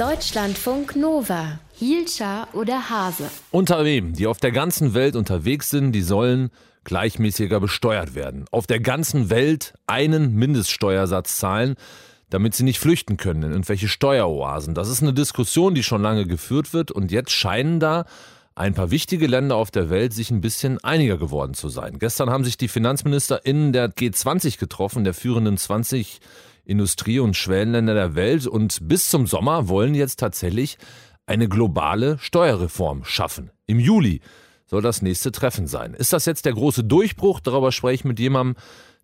Deutschlandfunk Nova. Hielscher oder Hase. Unternehmen, die auf der ganzen Welt unterwegs sind, die sollen gleichmäßiger besteuert werden. Auf der ganzen Welt einen Mindeststeuersatz zahlen, damit sie nicht flüchten können in irgendwelche Steueroasen. Das ist eine Diskussion, die schon lange geführt wird und jetzt scheinen da ein paar wichtige Länder auf der Welt sich ein bisschen einiger geworden zu sein. Gestern haben sich die FinanzministerInnen der G20 getroffen, der führenden 20 Industrie- und Schwellenländer der Welt und bis zum Sommer wollen jetzt tatsächlich eine globale Steuerreform schaffen. Im Juli soll das nächste Treffen sein. Ist das jetzt der große Durchbruch? Darüber spreche ich mit jemandem,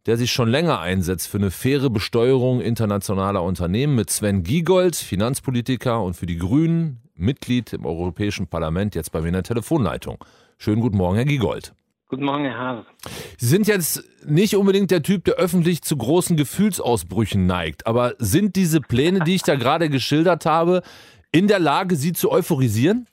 der sich schon länger einsetzt für eine faire Besteuerung internationaler Unternehmen, mit Sven Giegold, Finanzpolitiker und für die Grünen, Mitglied im Europäischen Parlament, jetzt bei mir in der Telefonleitung. Schönen guten Morgen, Herr Giegold. Guten Morgen, Herr Hase. Sie sind jetzt nicht unbedingt der Typ, der öffentlich zu großen Gefühlsausbrüchen neigt, aber sind diese Pläne, die ich da gerade geschildert habe, in der Lage, Sie zu euphorisieren?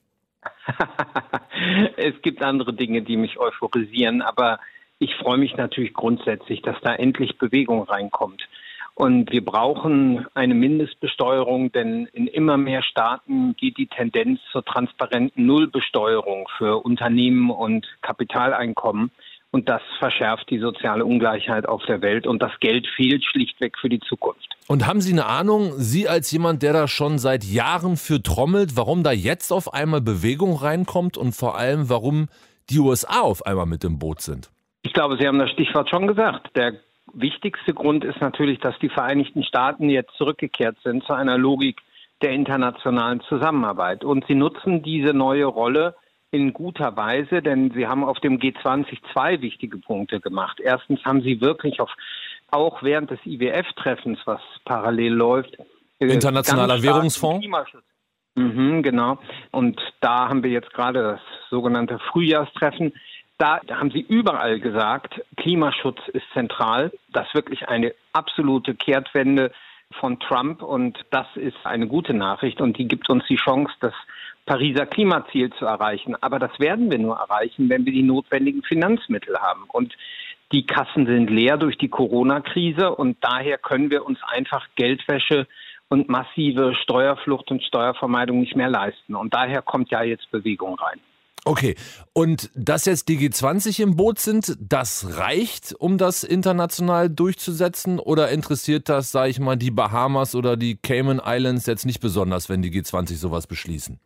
es gibt andere Dinge, die mich euphorisieren, aber ich freue mich natürlich grundsätzlich, dass da endlich Bewegung reinkommt. Und wir brauchen eine Mindestbesteuerung, denn in immer mehr Staaten geht die Tendenz zur transparenten Nullbesteuerung für Unternehmen und Kapitaleinkommen. Und das verschärft die soziale Ungleichheit auf der Welt. Und das Geld fehlt schlichtweg für die Zukunft. Und haben Sie eine Ahnung, Sie als jemand, der da schon seit Jahren für trommelt, warum da jetzt auf einmal Bewegung reinkommt und vor allem, warum die USA auf einmal mit im Boot sind? Ich glaube, Sie haben das Stichwort schon gesagt. Der wichtigste Grund ist natürlich, dass die Vereinigten Staaten jetzt zurückgekehrt sind zu einer Logik der internationalen Zusammenarbeit. Und sie nutzen diese neue Rolle in guter Weise, denn sie haben auf dem G20 zwei wichtige Punkte gemacht. Erstens haben sie wirklich auf, auch während des IWF-Treffens, was parallel läuft, äh, Internationaler Währungsfonds? Mhm, genau. Und da haben wir jetzt gerade das sogenannte Frühjahrstreffen da haben Sie überall gesagt, Klimaschutz ist zentral. Das ist wirklich eine absolute Kehrtwende von Trump und das ist eine gute Nachricht und die gibt uns die Chance, das Pariser Klimaziel zu erreichen. Aber das werden wir nur erreichen, wenn wir die notwendigen Finanzmittel haben. Und die Kassen sind leer durch die Corona-Krise und daher können wir uns einfach Geldwäsche und massive Steuerflucht und Steuervermeidung nicht mehr leisten. Und daher kommt ja jetzt Bewegung rein. Okay, und dass jetzt die G20 im Boot sind, das reicht, um das international durchzusetzen? Oder interessiert das, sage ich mal, die Bahamas oder die Cayman Islands jetzt nicht besonders, wenn die G20 sowas beschließen?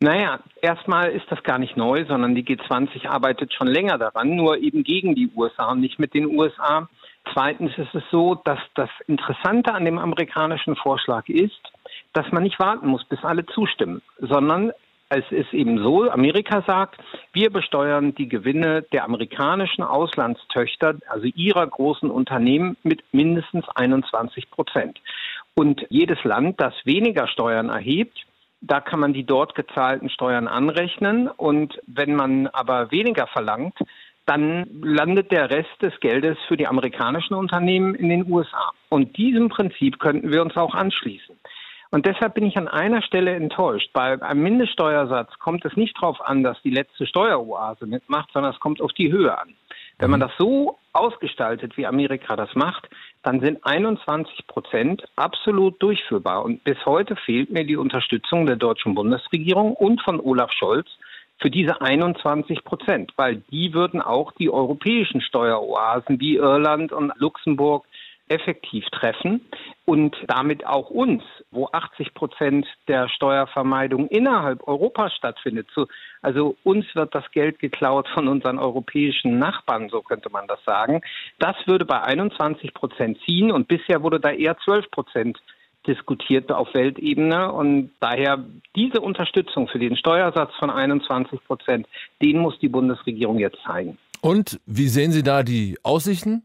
Naja, erstmal ist das gar nicht neu, sondern die G20 arbeitet schon länger daran, nur eben gegen die USA und nicht mit den USA. Zweitens ist es so, dass das Interessante an dem amerikanischen Vorschlag ist, dass man nicht warten muss, bis alle zustimmen, sondern es ist eben so, Amerika sagt, wir besteuern die Gewinne der amerikanischen Auslandstöchter, also ihrer großen Unternehmen, mit mindestens 21 Prozent. Und jedes Land, das weniger Steuern erhebt, da kann man die dort gezahlten Steuern anrechnen. Und wenn man aber weniger verlangt, dann landet der Rest des Geldes für die amerikanischen Unternehmen in den USA. Und diesem Prinzip könnten wir uns auch anschließen. Und deshalb bin ich an einer Stelle enttäuscht. Bei einem Mindeststeuersatz kommt es nicht darauf an, dass die letzte Steueroase mitmacht, sondern es kommt auf die Höhe an. Wenn man mhm. das so ausgestaltet, wie Amerika das macht, dann sind 21 Prozent absolut durchführbar. Und bis heute fehlt mir die Unterstützung der deutschen Bundesregierung und von Olaf Scholz für diese 21 Prozent, weil die würden auch die europäischen Steueroasen wie Irland und Luxemburg effektiv treffen und damit auch uns, wo 80 Prozent der Steuervermeidung innerhalb Europas stattfindet. Also uns wird das Geld geklaut von unseren europäischen Nachbarn, so könnte man das sagen. Das würde bei 21 Prozent ziehen und bisher wurde da eher 12 Prozent diskutiert auf Weltebene und daher diese Unterstützung für den Steuersatz von 21 Prozent, den muss die Bundesregierung jetzt zeigen. Und wie sehen Sie da die Aussichten?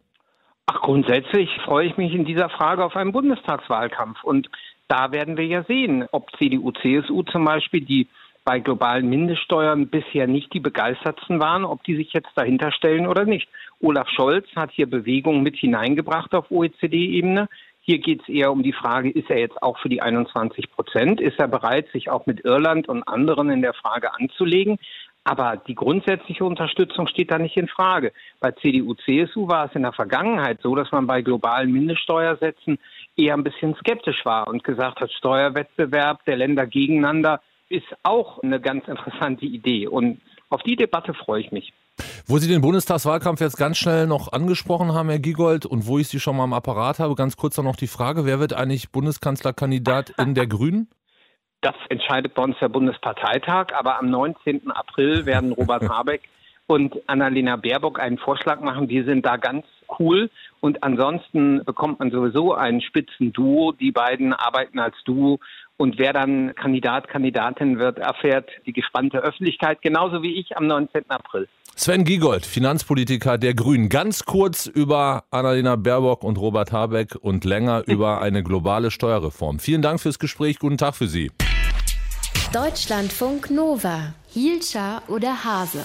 Ach, grundsätzlich freue ich mich in dieser Frage auf einen Bundestagswahlkampf. Und da werden wir ja sehen, ob CDU, CSU zum Beispiel, die bei globalen Mindeststeuern bisher nicht die begeistertsten waren, ob die sich jetzt dahinter stellen oder nicht. Olaf Scholz hat hier Bewegung mit hineingebracht auf OECD-Ebene. Hier geht es eher um die Frage, ist er jetzt auch für die 21 Prozent? Ist er bereit, sich auch mit Irland und anderen in der Frage anzulegen? Aber die grundsätzliche Unterstützung steht da nicht in Frage. Bei CDU, CSU war es in der Vergangenheit so, dass man bei globalen Mindeststeuersätzen eher ein bisschen skeptisch war und gesagt hat, Steuerwettbewerb der Länder gegeneinander ist auch eine ganz interessante Idee. Und auf die Debatte freue ich mich. Wo Sie den Bundestagswahlkampf jetzt ganz schnell noch angesprochen haben, Herr Giegold, und wo ich Sie schon mal im Apparat habe, ganz kurz noch die Frage, wer wird eigentlich Bundeskanzlerkandidat in der Grünen? Das entscheidet bei uns der Bundesparteitag, aber am 19. April werden Robert Habeck und Annalena Baerbock einen Vorschlag machen. Die sind da ganz cool. Und ansonsten bekommt man sowieso ein Spitzenduo. Die beiden arbeiten als Duo. Und wer dann Kandidat, Kandidatin wird, erfährt die gespannte Öffentlichkeit, genauso wie ich am 19. April. Sven Giegold, Finanzpolitiker der Grünen. Ganz kurz über Annalena Baerbock und Robert Habeck und länger über eine globale Steuerreform. Vielen Dank fürs Gespräch. Guten Tag für Sie. Deutschlandfunk Nova. Hielscher oder Hase?